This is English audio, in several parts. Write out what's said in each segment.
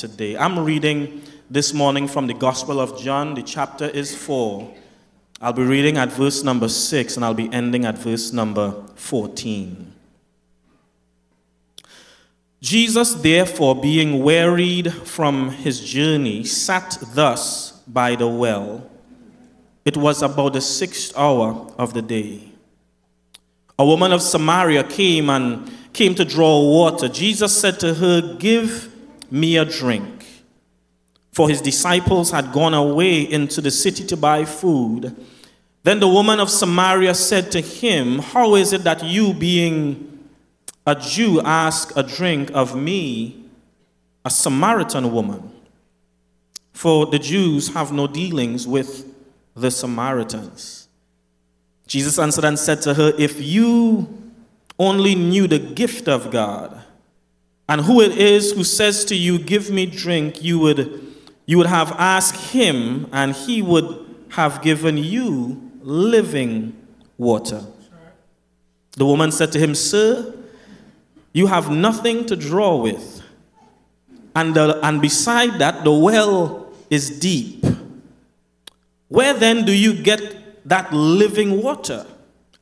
today. I'm reading this morning from the Gospel of John. The chapter is 4. I'll be reading at verse number 6 and I'll be ending at verse number 14. Jesus, therefore, being wearied from his journey, sat thus by the well. It was about the sixth hour of the day. A woman of Samaria came and came to draw water. Jesus said to her, Give me a drink. For his disciples had gone away into the city to buy food. Then the woman of Samaria said to him, How is it that you, being a Jew, ask a drink of me, a Samaritan woman? For the Jews have no dealings with the Samaritans. Jesus answered and said to her, If you only knew the gift of God, and who it is who says to you, Give me drink, you would, you would have asked him, and he would have given you living water. The woman said to him, Sir, you have nothing to draw with, and, the, and beside that, the well is deep. Where then do you get that living water?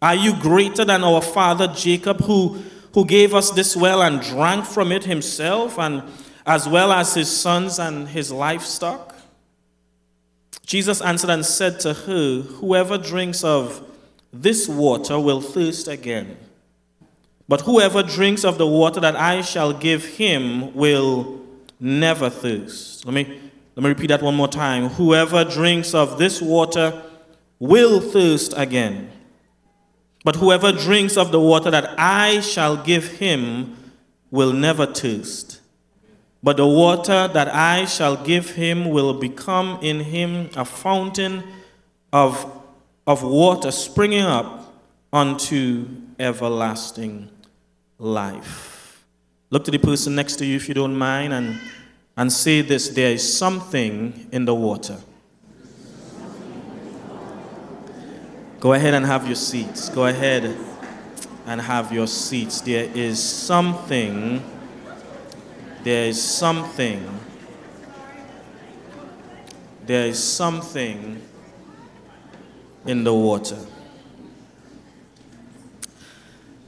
Are you greater than our father Jacob, who who gave us this well and drank from it himself, and as well as his sons and his livestock? Jesus answered and said to her, Whoever drinks of this water will thirst again. But whoever drinks of the water that I shall give him will never thirst. Let me, let me repeat that one more time. Whoever drinks of this water will thirst again. But whoever drinks of the water that I shall give him will never thirst. But the water that I shall give him will become in him a fountain of, of water springing up unto everlasting life. Look to the person next to you if you don't mind and, and say this there is something in the water. Go ahead and have your seats. Go ahead and have your seats. There is something, there is something, there is something in the water.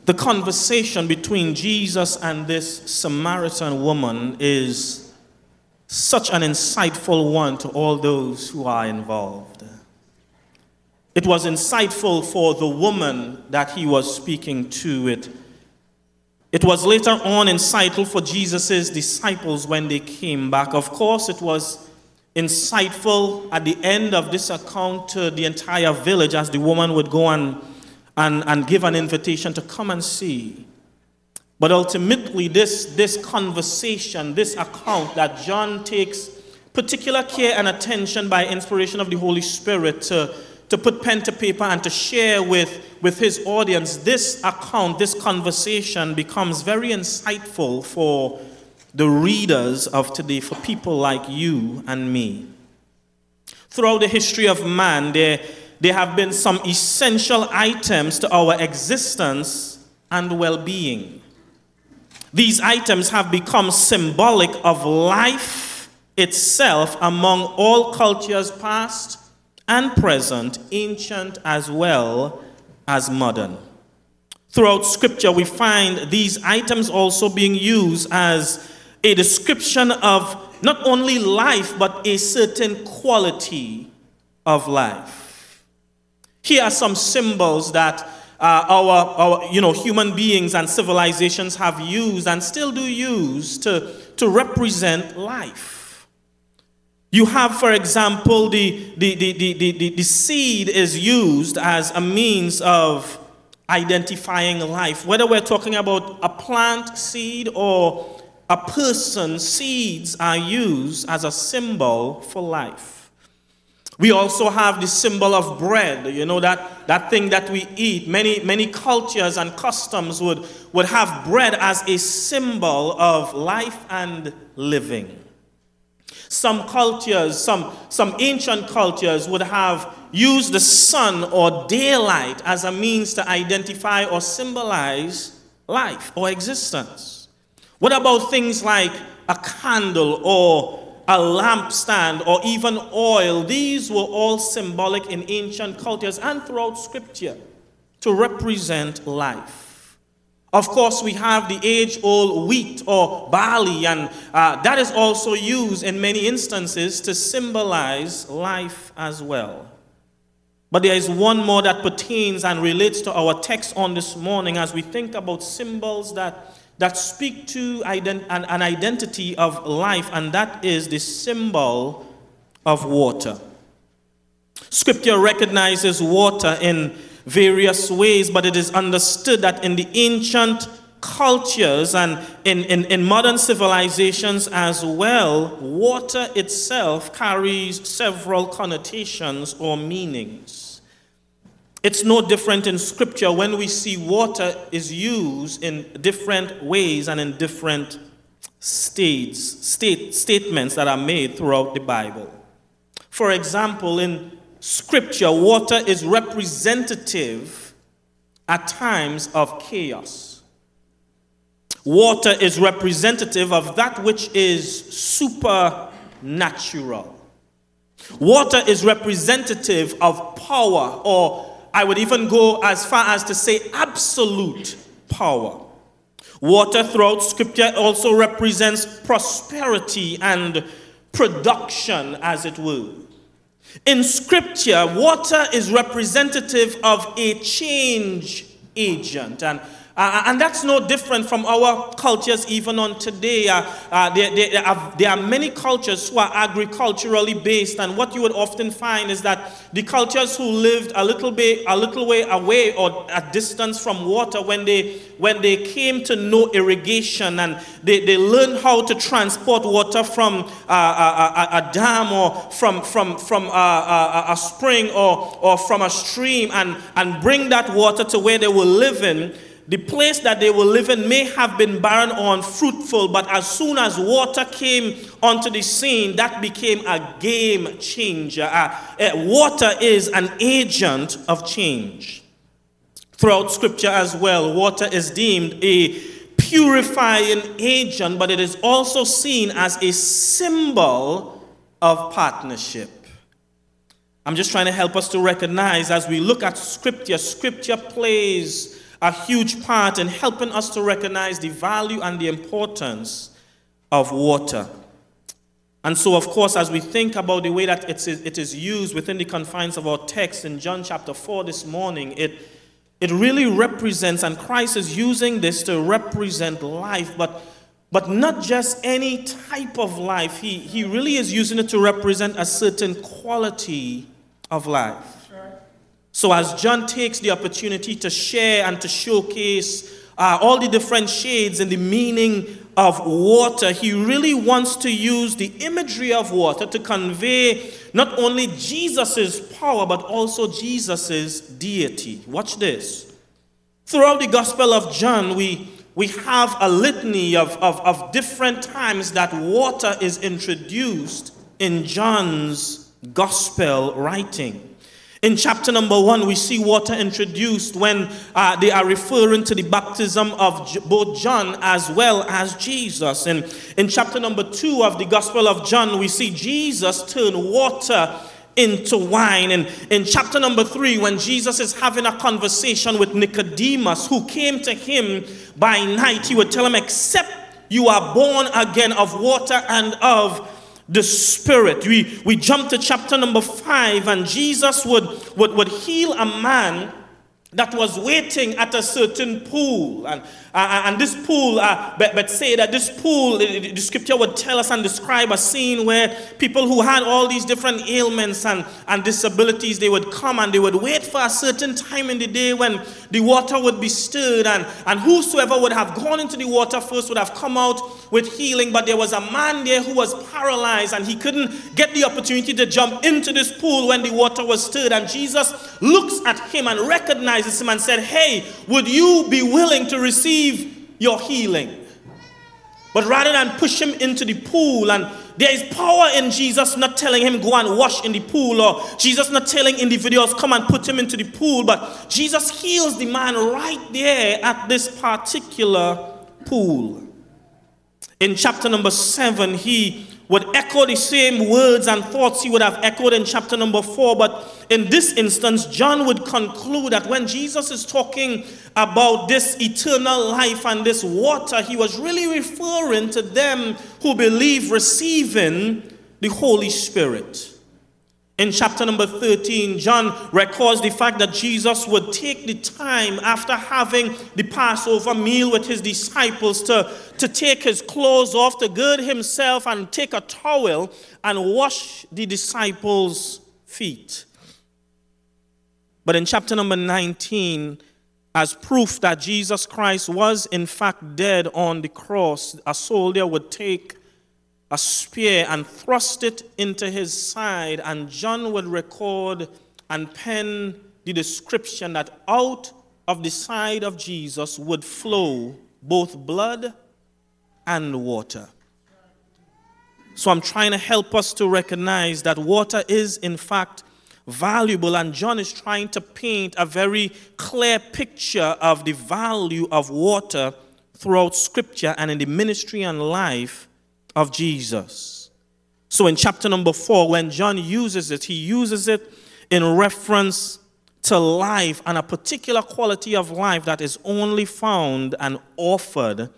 The conversation between Jesus and this Samaritan woman is such an insightful one to all those who are involved. It was insightful for the woman that he was speaking to. It, it was later on insightful for Jesus' disciples when they came back. Of course, it was insightful at the end of this account to the entire village as the woman would go and, and, and give an invitation to come and see. But ultimately, this, this conversation, this account that John takes particular care and attention by inspiration of the Holy Spirit to to put pen to paper and to share with, with his audience, this account, this conversation becomes very insightful for the readers of today, for people like you and me. Throughout the history of man, there, there have been some essential items to our existence and well being. These items have become symbolic of life itself among all cultures past and present, ancient as well as modern. Throughout Scripture, we find these items also being used as a description of not only life, but a certain quality of life. Here are some symbols that uh, our, our you know, human beings and civilizations have used and still do use to, to represent life. You have, for example, the, the, the, the, the, the, seed is used as a means of identifying life. Whether we're talking about a plant seed or a person, seeds are used as a symbol for life. We also have the symbol of bread, you know, that, that thing that we eat. Many, many cultures and customs would, would have bread as a symbol of life and living. Some cultures, some, some ancient cultures would have used the sun or daylight as a means to identify or symbolize life or existence. What about things like a candle or a lampstand or even oil, these were all symbolic in ancient cultures and throughout scripture to represent life. Of course, we have the age old wheat or barley, and uh, that is also used in many instances to symbolize life as well. But there is one more that pertains and relates to our text on this morning as we think about symbols that, that speak to ident- an, an identity of life, and that is the symbol of water. Scripture recognizes water in various ways, but it is understood that in the ancient cultures and in, in, in modern civilizations as well, water itself carries several connotations or meanings. It's no different in scripture when we see water is used in different ways and in different states, state, statements that are made throughout the Bible. For example, in scripture, water is representative at times of chaos. Water is representative of that which is supernatural. Water is representative of power, or I would even go as far as to say absolute power. Water throughout scripture also represents prosperity and production, as it were. In scripture, water is representative of a change agent. And uh, and that's no different from our cultures even on today. Uh, uh, there, there, are, there, are, many cultures who are agriculturally based, and what you would often find is that the cultures who lived a little bit, a little way away or a distance from water, when they when they came to know irrigation and they, they learned how to transport water from uh, a, a, a, dam or from from from a, uh, a, a spring or or from a stream and and bring that water to where they were living the place that they were living may have been barren or unfruitful, but as soon as water came onto the scene, that became a game changer. Uh, uh, water is an agent of change. Throughout scripture as well, water is deemed a purifying agent, but it is also seen as a symbol of partnership. I'm just trying to help us to recognize as we look at scripture, scripture plays a huge part in helping us to recognize the value and the importance of water. And so, of course, as we think about the way that it is used within the confines of our text in John chapter 4 this morning, it, it really represents, and Christ is using this to represent life, but, but not just any type of life. He, he really is using it to represent a certain quality of life. So, as John takes the opportunity to share and to showcase uh, all the different shades and the meaning of water, he really wants to use the imagery of water to convey not only Jesus' power, but also Jesus' deity. Watch this. Throughout the Gospel of John, we, we have a litany of, of, of different times that water is introduced in John's Gospel writing. In chapter number one, we see water introduced when uh, they are referring to the baptism of both John as well as Jesus. And in chapter number two of the Gospel of John, we see Jesus turn water into wine. And in chapter number three, when Jesus is having a conversation with Nicodemus, who came to him by night, he would tell him, Except you are born again of water and of the Spirit. We, we jump to chapter number five, and Jesus would, would, would heal a man that was waiting at a certain pool. And, uh, and this pool, uh, but, but say that this pool, the, the, scripture would tell us and describe a scene where people who had all these different ailments and, and disabilities, they would come and they would wait for a certain time in the day when the water would be stirred. And, and whosoever would have gone into the water first would have come out with healing. But there was a man there who was paralyzed and he couldn't get the opportunity to jump into this pool when the water was stirred. And Jesus looks at him and recognizes him and said, Hey, would you be willing to receive your healing? But rather than push him into the pool, and there is power in Jesus not telling him go and wash in the pool, or Jesus not telling individuals come and put him into the pool, but Jesus heals the man right there at this particular pool. In chapter number 7, he would echo the same words and thoughts he would have echoed in chapter number 4. But in this instance, John would conclude that when Jesus is talking about this eternal life and this water, he was really referring to them who believe receiving the Holy Spirit. In chapter number 13, John records the fact that Jesus would take the time after having the Passover meal with his disciples to, to take his clothes off, to gird himself, and take a towel and wash the disciples' feet. But in chapter number 19, as proof that Jesus Christ was in fact dead on the cross, a soldier would take a spear and thrust it into his side, and John would record and pen the description that out of the side of Jesus would flow both blood and water. So I'm trying to help us to recognize that water is, in fact, valuable, and John is trying to paint a very clear picture of the value of water throughout Scripture and in the ministry and life of Jesus. So in chapter number four, when John uses it, he uses it in reference to life and a particular quality of life that is only found and offered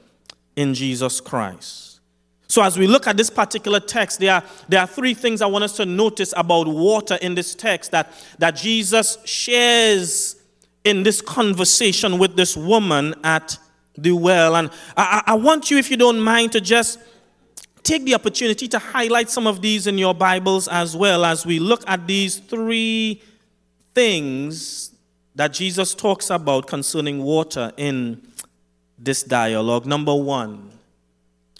in Jesus Christ. So, as we look at this particular text, there are, there are three things I want us to notice about water in this text that, that Jesus shares in this conversation with this woman at the well. And I, I want you, if you don't mind, to just take the opportunity to highlight some of these in your Bibles as well as we look at these three things that Jesus talks about concerning water in this dialogue. Number one,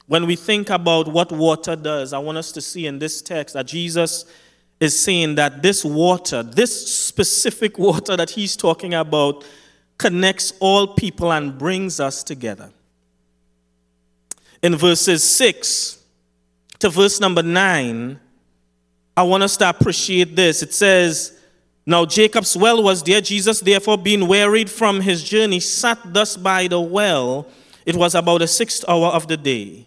when we think about what water does, I want us to see in this text that Jesus is saying that this water, this specific water that he's talking about, connects all people and brings us together. In verses 6 to verse number 9, I want us to appreciate this. It says, Now Jacob's well was there. Jesus, therefore, being wearied from his journey, sat thus by the well. It was about the sixth hour of the day.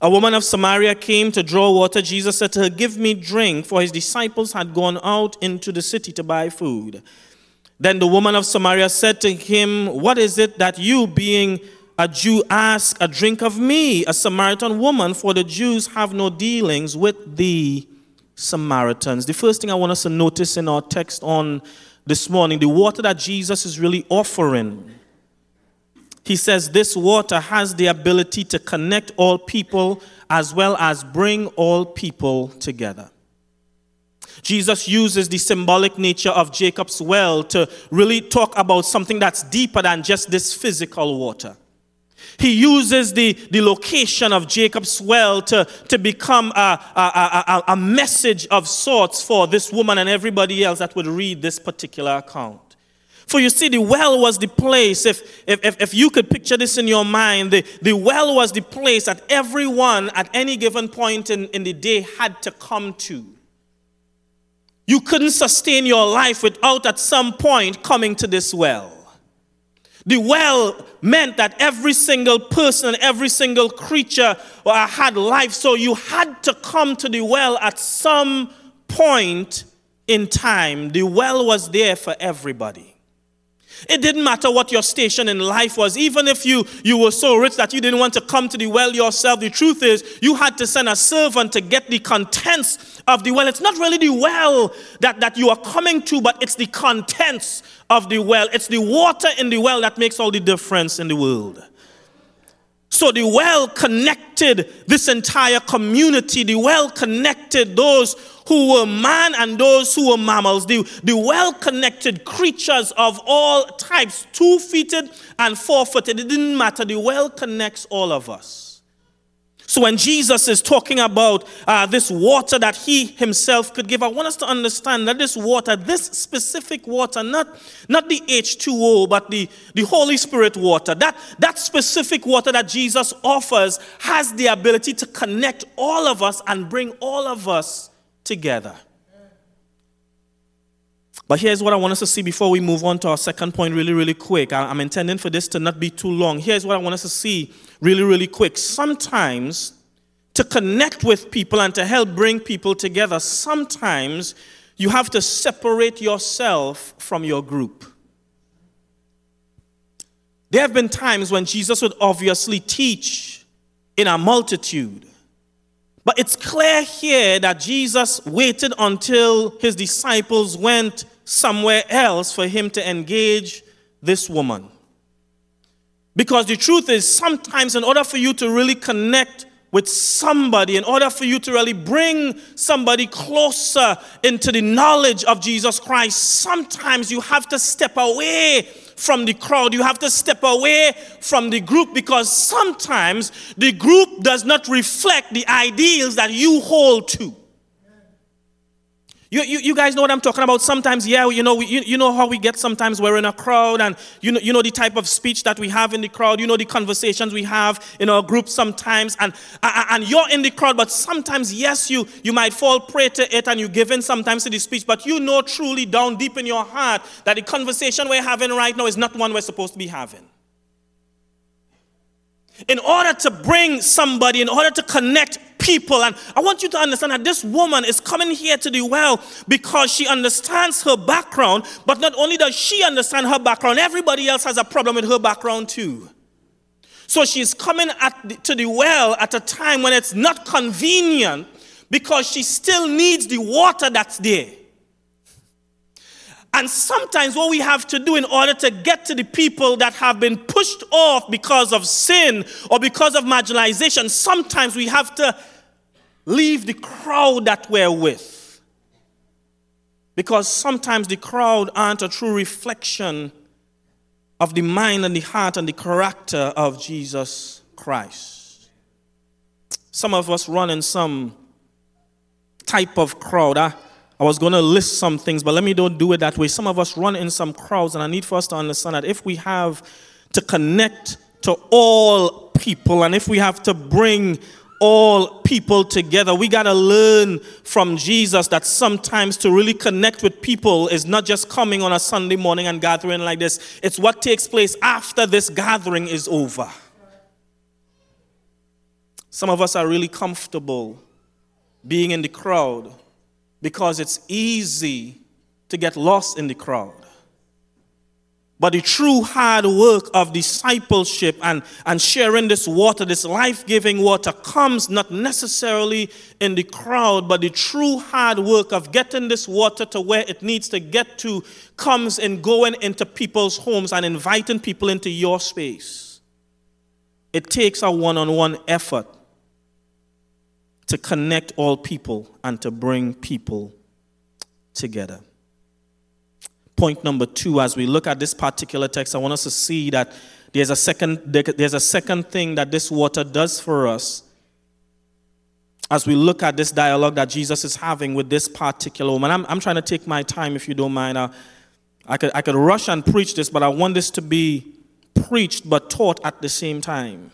A woman of Samaria came to draw water. Jesus said to her, Give me drink, for his disciples had gone out into the city to buy food. Then the woman of Samaria said to him, What is it that you, being a Jew, ask a drink of me, a Samaritan woman? For the Jews have no dealings with the Samaritans. The first thing I want us to notice in our text on this morning the water that Jesus is really offering he says this water has the ability to connect all people as well as bring all people together. Jesus uses the symbolic nature of Jacob's well to really talk about something that's deeper than just this physical water. He uses the, the location of Jacob's well to, to become a, a, a, a message of sorts for this woman and everybody else that would read this particular account. For you see, the well was the place, if, if, if you could picture this in your mind, the, the well was the place that everyone at any given point in, in the day had to come to. You couldn't sustain your life without at some point coming to this well. The well meant that every single person, every single creature uh, had life, so you had to come to the well at some point in time. The well was there for everybody. It didn't matter what your station in life was. Even if you, you were so rich that you didn't want to come to the well yourself, the truth is you had to send a servant to get the contents of the well. It's not really the well that, that you are coming to, but it's the contents of the well. It's the water in the well that makes all the difference in the world. So the well connected this entire community. The well connected those who were man and those who were mammals. The, the well connected creatures of all types, two footed and four footed. It didn't matter. The well connects all of us. So when Jesus is talking about uh, this water that he himself could give, I want us to understand that this water, this specific water, not, not the H2O, but the, the Holy Spirit water, that, that specific water that Jesus offers has the ability to connect all of us and bring all of us together. But here's what I want us to see before we move on to our second point, really, really quick. I'm intending for this to not be too long. Here's what I want us to see, really, really quick. Sometimes, to connect with people and to help bring people together, sometimes you have to separate yourself from your group. There have been times when Jesus would obviously teach in a multitude. But it's clear here that Jesus waited until his disciples went somewhere else for him to engage this woman. Because the truth is, sometimes in order for you to really connect with somebody, in order for you to really bring somebody closer into the knowledge of Jesus Christ, sometimes you have to step away from the crowd. You have to step away from the group because sometimes the group does not reflect the ideals that you hold to. You, you, you, guys know what I'm talking about. Sometimes, yeah, you know, we, you, you know how we get sometimes we're in a crowd and you know, you know the type of speech that we have in the crowd. You know the conversations we have in our group sometimes. And, and you're in the crowd, but sometimes, yes, you, you might fall prey to it and you give in sometimes to the speech, but you know truly down deep in your heart that the conversation we're having right now is not one we're supposed to be having in order to bring somebody, in order to connect people. And I want you to understand that this woman is coming here to the well because she understands her background, but not only does she understand her background, everybody else has a problem with her background too. So she's coming the, to the well at a time when it's not convenient because she still needs the water that's there. And sometimes, what we have to do in order to get to the people that have been pushed off because of sin or because of marginalization, sometimes we have to leave the crowd that we're with. Because sometimes the crowd aren't a true reflection of the mind and the heart and the character of Jesus Christ. Some of us run in some type of crowd. I, I was going to list some things, but let me don't do it that way. Some of us run in some crowds, and I need for us to understand that if we have to connect to all people, and if we have to bring all people together. We got to learn from Jesus that sometimes to really connect with people is not just coming on a Sunday morning and gathering like this, it's what takes place after this gathering is over. Some of us are really comfortable being in the crowd because it's easy to get lost in the crowd. But the true hard work of discipleship and, and sharing this water, this life giving water, comes not necessarily in the crowd, but the true hard work of getting this water to where it needs to get to comes in going into people's homes and inviting people into your space. It takes a one on one effort to connect all people and to bring people together. Point number two, as we look at this particular text, I want us to see that there's a second, there's a second thing that this water does for us as we look at this dialogue that Jesus is having with this particular woman. I'm, I'm trying to take my time, if you don't mind. I, I, could, I could rush and preach this, but I want this to be preached but taught at the same time.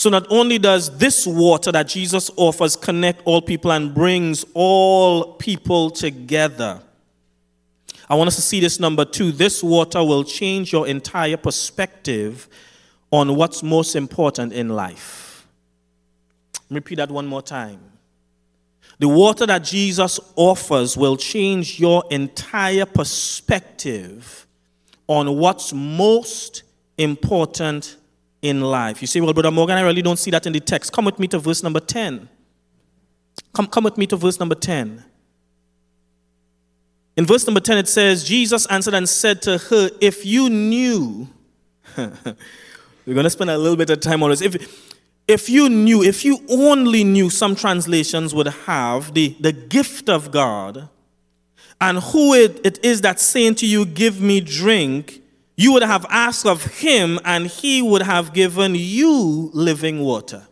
So, not only does this water that Jesus offers connect all people and brings all people together, I want us to see this number two. This water will change your entire perspective on what's most important in life. Repeat that one more time. The water that Jesus offers will change your entire perspective on what's most important in life. You say, well, Brother Morgan, I really don't see that in the text. Come with me to verse number 10. Come, come with me to verse number 10. In verse number 10, it says, Jesus answered and said to her, If you knew, we're going to spend a little bit of time on this. If, if you knew, if you only knew, some translations would have the, the gift of God and who it, it is that's saying to you, Give me drink, you would have asked of him, and he would have given you living water.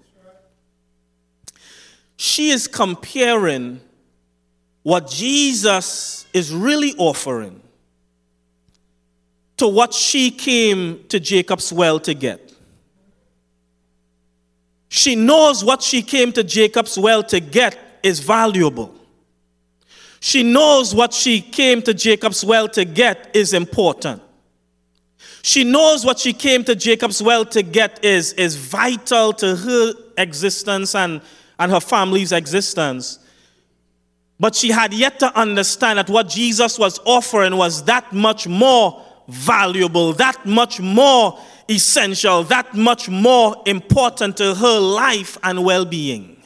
She is comparing what Jesus is really offering to what she came to Jacob's well to get. She knows what she came to Jacob's well to get is valuable. She knows what she came to Jacob's well to get is important. She knows what she came to Jacob's well to get is, is vital to her existence and, and her family's existence. But she had yet to understand that what Jesus was offering was that much more valuable, that much more essential, that much more important to her life and well being.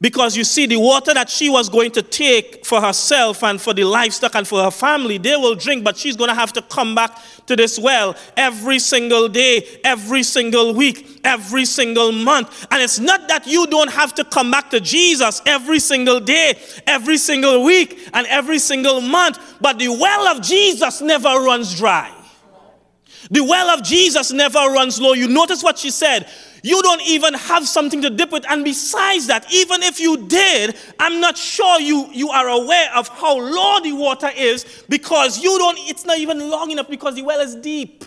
Because you see, the water that she was going to take for herself and for the livestock and for her family, they will drink, but she's going to have to come back to this well every single day, every single week, every single month. And it's not that you don't have to come back to Jesus every single day, every single week, and every single month, but the well of Jesus never runs dry. The well of Jesus never runs low. You notice what she said. You don't even have something to dip with. And besides that, even if you did, I'm not sure you, you are aware of how low the water is because you don't, it's not even long enough because the well is deep.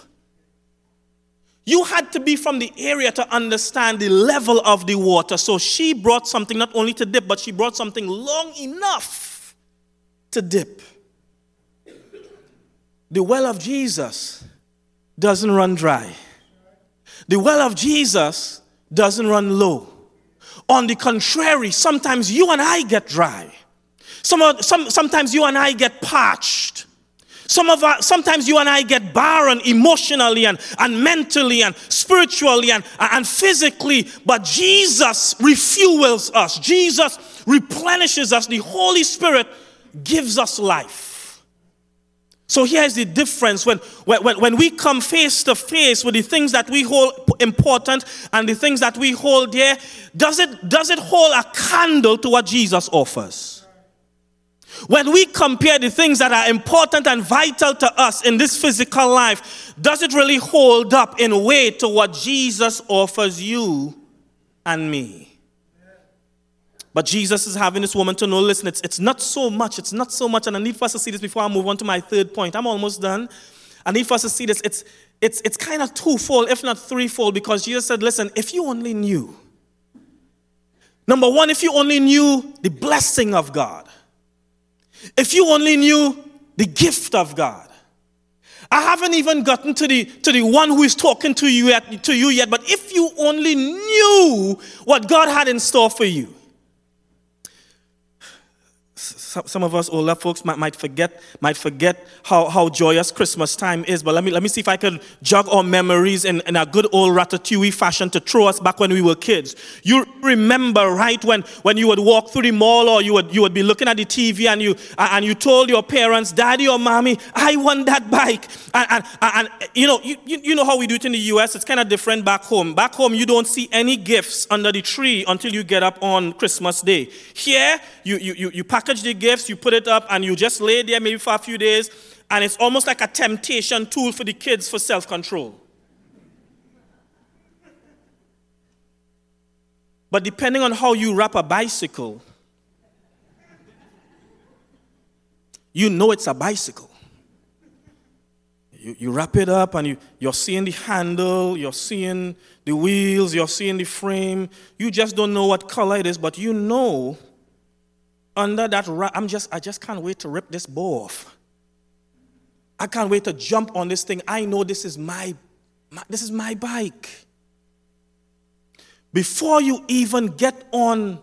You had to be from the area to understand the level of the water. So she brought something not only to dip, but she brought something long enough to dip. The well of Jesus doesn't run dry. The well of Jesus doesn't run low. On the contrary, sometimes you and I get dry. Some, some, sometimes you and I get parched. Some of our, sometimes you and I get barren emotionally and, and mentally and spiritually and, and physically, but Jesus refuels us. Jesus replenishes us. The Holy Spirit gives us life. So here's the difference when, when, when we come face to face with the things that we hold important and the things that we hold dear, does it, does it hold a candle to what Jesus offers? When we compare the things that are important and vital to us in this physical life, does it really hold up in weight to what Jesus offers you and me? But Jesus is having this woman to know listen, it's, it's not so much, it's not so much. And I need for us to see this before I move on to my third point. I'm almost done. I need for us to see this. It's, it's, it's kind of twofold, if not threefold, because Jesus said, listen, if you only knew, number one, if you only knew the blessing of God, if you only knew the gift of God, I haven't even gotten to the, to the one who is talking to you, yet, to you yet, but if you only knew what God had in store for you, some of us oh, older folks might, might forget might forget how, how joyous Christmas time is. But let me let me see if I can jog our memories in, in a good old ratatouille fashion to throw us back when we were kids. You remember, right, when, when you would walk through the mall or you would you would be looking at the TV and you and you told your parents, Daddy or Mommy, I want that bike. And, and, and you know, you, you know how we do it in the US, it's kind of different back home. Back home, you don't see any gifts under the tree until you get up on Christmas Day. Here, you, you, you package the gifts, you put it up, and you just lay there maybe for a few days, and it's almost like a temptation tool for the kids for self control. But depending on how you wrap a bicycle, you know it's a bicycle. You, you wrap it up and you, you're seeing the handle, you're seeing the wheels, you're seeing the frame. You just don't know what color it is, but you know under that I'm just I just can't wait to rip this bow off. I can't wait to jump on this thing. I know this is my, my this is my bike. Before you even get on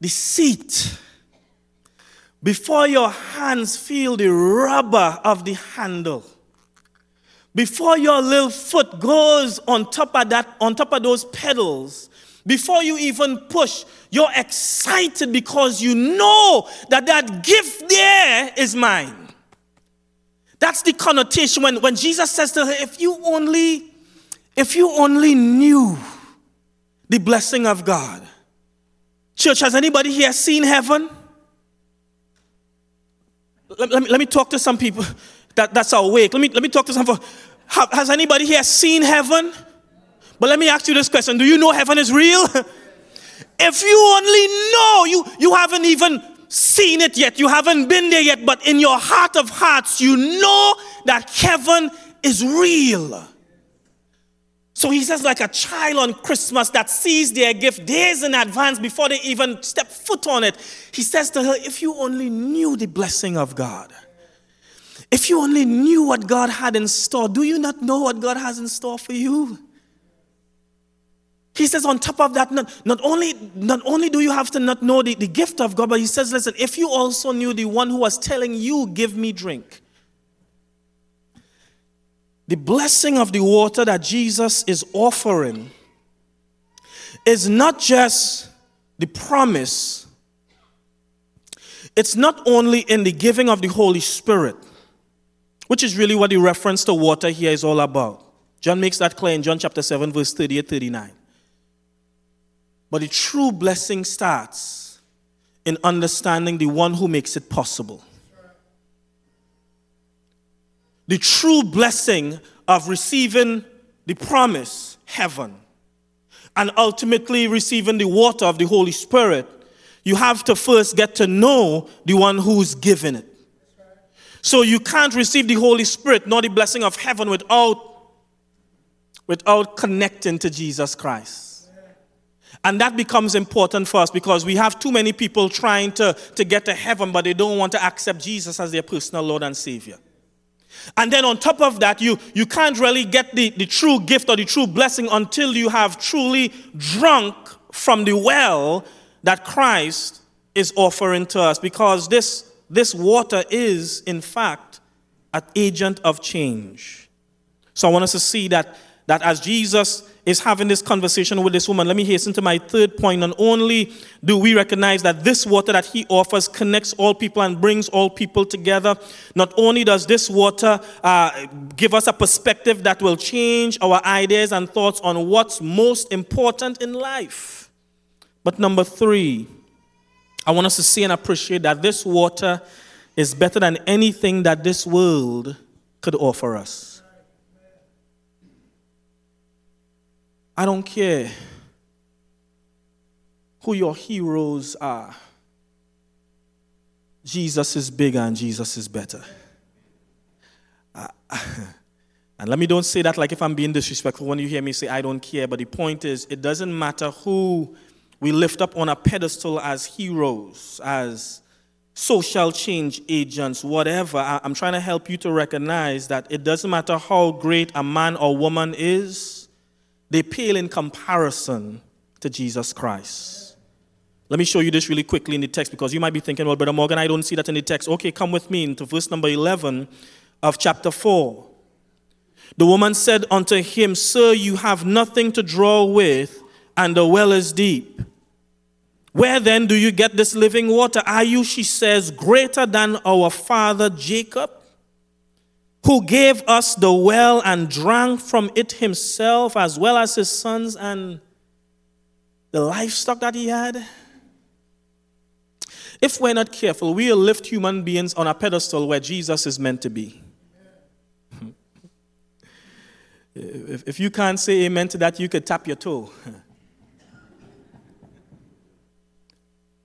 the seat, before your hands feel the rubber of the handle, before your little foot goes on top of that, on top of those pedals, before you even push, you're excited because you know that that gift there is mine. That's the connotation when, when Jesus says to her, if you only, if you only knew the blessing of God. Church, has anybody here seen heaven? Let, let, me, let me talk to some people that, that's awake. Let me, let me talk to some. Has anybody here seen heaven? But let me ask you this question Do you know heaven is real? if you only know, you, you haven't even seen it yet, you haven't been there yet, but in your heart of hearts, you know that heaven is real. So he says, like a child on Christmas that sees their gift days in advance before they even step foot on it. He says to her, If you only knew the blessing of God, if you only knew what God had in store, do you not know what God has in store for you? He says, on top of that, not, not, only, not only do you have to not know the, the gift of God, but he says, listen, if you also knew the one who was telling you, give me drink, the blessing of the water that Jesus is offering is not just the promise, it's not only in the giving of the Holy Spirit, which is really what the reference to water here is all about. John makes that clear in John chapter 7, verse 38 39. But the true blessing starts in understanding the one who makes it possible the true blessing of receiving the promise, heaven, and ultimately receiving the water of the Holy Spirit, you have to first get to know the one who's given it. So you can't receive the Holy Spirit nor the blessing of heaven without, without connecting to Jesus Christ. And that becomes important for us because we have too many people trying to, to get to heaven, but they don't want to accept Jesus as their personal Lord and Savior. And then on top of that, you, you can't really get the, the true gift or the true blessing until you have truly drunk from the well that Christ is offering to us. Because this, this water is, in fact, an agent of change. So I want us to see that, that as Jesus is having this conversation with this woman. Let me hasten to my third point. Not only do we recognize that this water that he offers connects all people and brings all people together, not only does this water uh, give us a perspective that will change our ideas and thoughts on what's most important in life, but number three, I want us to see and appreciate that this water is better than anything that this world could offer us. I don't care who your heroes are. Jesus is bigger and Jesus is better. Uh, and let me don't say that like if I'm being disrespectful when you hear me say I don't care, but the point is it doesn't matter who we lift up on a pedestal as heroes, as social change agents, whatever. I'm trying to help you to recognize that it doesn't matter how great a man or woman is they pale in comparison to Jesus Christ. Let me show you this really quickly in the text because you might be thinking, well, Brother Morgan, I don't see that in the text. Okay, come with me into verse number 11 of chapter 4. The woman said unto him, Sir, you have nothing to draw with, and the well is deep. Where then do you get this living water? Are you, she says, greater than our father Jacob? Who gave us the well and drank from it himself, as well as his sons and the livestock that he had? If we're not careful, we'll lift human beings on a pedestal where Jesus is meant to be. if, you can't say amen to that, you could tap your toe.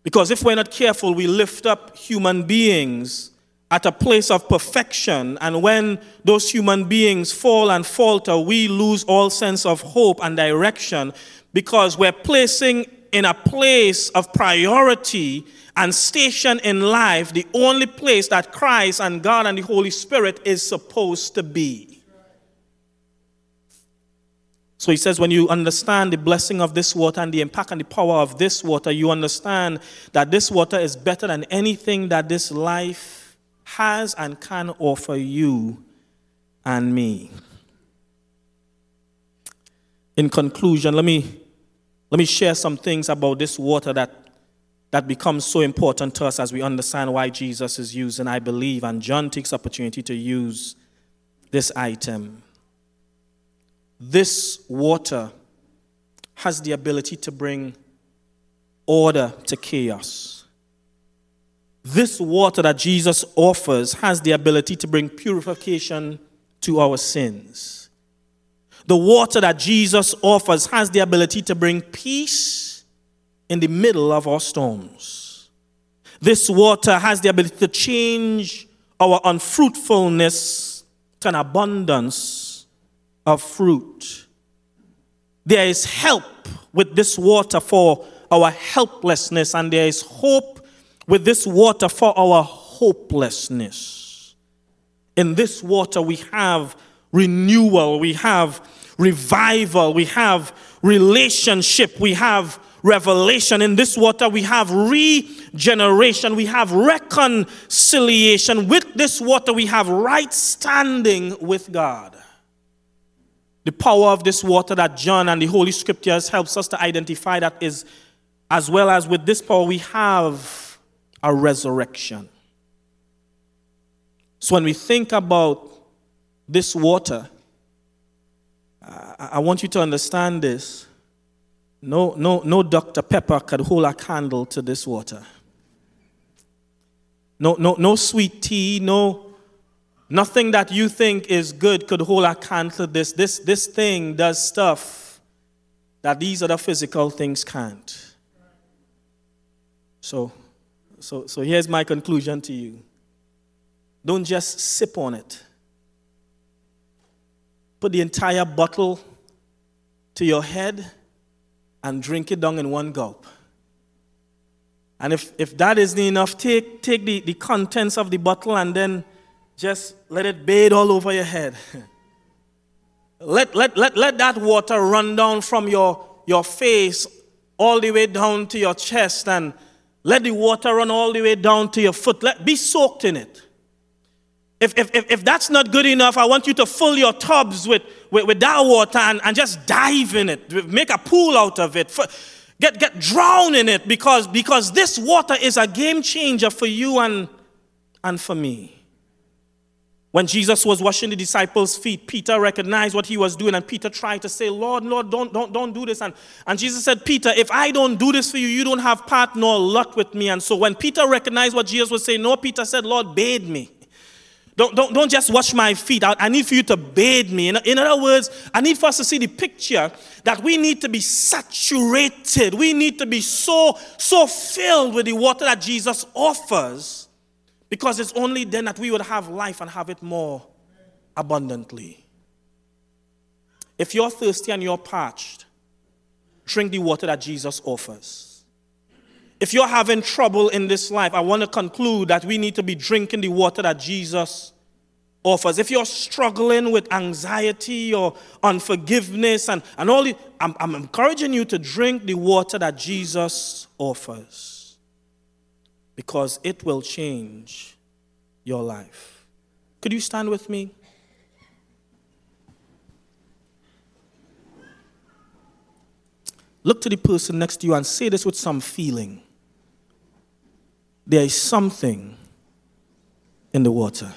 because if we're not careful, we lift up human beings at a place of perfection. And when those human beings fall and falter, we lose all sense of hope and direction because we're placing in a place of priority and station in life the only place that Christ and God and the Holy Spirit is supposed to be. So he says, when you understand the blessing of this water and the impact and the power of this water, you understand that this water is better than anything that this life has and can offer you and me. In conclusion, let me, let me share some things about this water that, that becomes so important to us as we understand why Jesus is using, I believe, and John takes opportunity to use this item. This water has the ability to bring order to chaos. This water that Jesus offers has the ability to bring purification to our sins. The water that Jesus offers has the ability to bring peace in the middle of our storms. This water has the ability to change our unfruitfulness to an abundance of fruit. There is help with this water for our helplessness, and there is hope with this water for our hopelessness. In this water, we have renewal, we have revival, we have relationship, we have revelation. In this water, we have regeneration, we have reconciliation. With this water, we have right standing with God. The power of this water that John and the Holy Scriptures helps us to identify that is, as well as with this power, we have a resurrection. So when we think about this water, I want you to understand this. No, no, no Dr. Pepper could hold a candle to this water. No, no, no sweet tea, no nothing that you think is good could hold a candle to this. This, this thing does stuff that these other physical things can't. So, so, so here's my conclusion to you. Don't just sip on it. Put the entire bottle to your head and drink it down in one gulp. And if, if that isn't enough, take, take the, the contents of the bottle and then just let it bathe all over your head. let, let, let, let that water run down from your, your face all the way down to your chest and let the water run all the way down to your foot. Let, be soaked in it. If, if, if, if that's not good enough, I want you to fill your tubs with, with, with that water and, and just dive in it. Make a pool out of it. Get, get drown in it because, because this water is a game changer for you and, and for me. When Jesus was washing the disciples' feet, Peter recognized what he was doing, and Peter tried to say, Lord, Lord, don't, don't, don't do this. And, and Jesus said, Peter, if I don't do this for you, you don't have part nor lot with me. And so when Peter recognized what Jesus was saying, no, Peter said, Lord, bathe me. Don't, don't, don't just wash my feet. I, I need for you to bathe me. In, in other words, I need for us to see the picture that we need to be saturated. We need to be so, so filled with the water that Jesus offers because it's only then that we would have life and have it more abundantly. If you're thirsty and you're parched, drink the water that Jesus offers. If you're having trouble in this life, I want to conclude that we need to be drinking the water that Jesus offers. If you're struggling with anxiety or unforgiveness and, and all, the, I'm, I'm encouraging you to drink the water that Jesus offers because it will change your life. Could you stand with me? Look to the person next to you and say this with some feeling there is something in the water.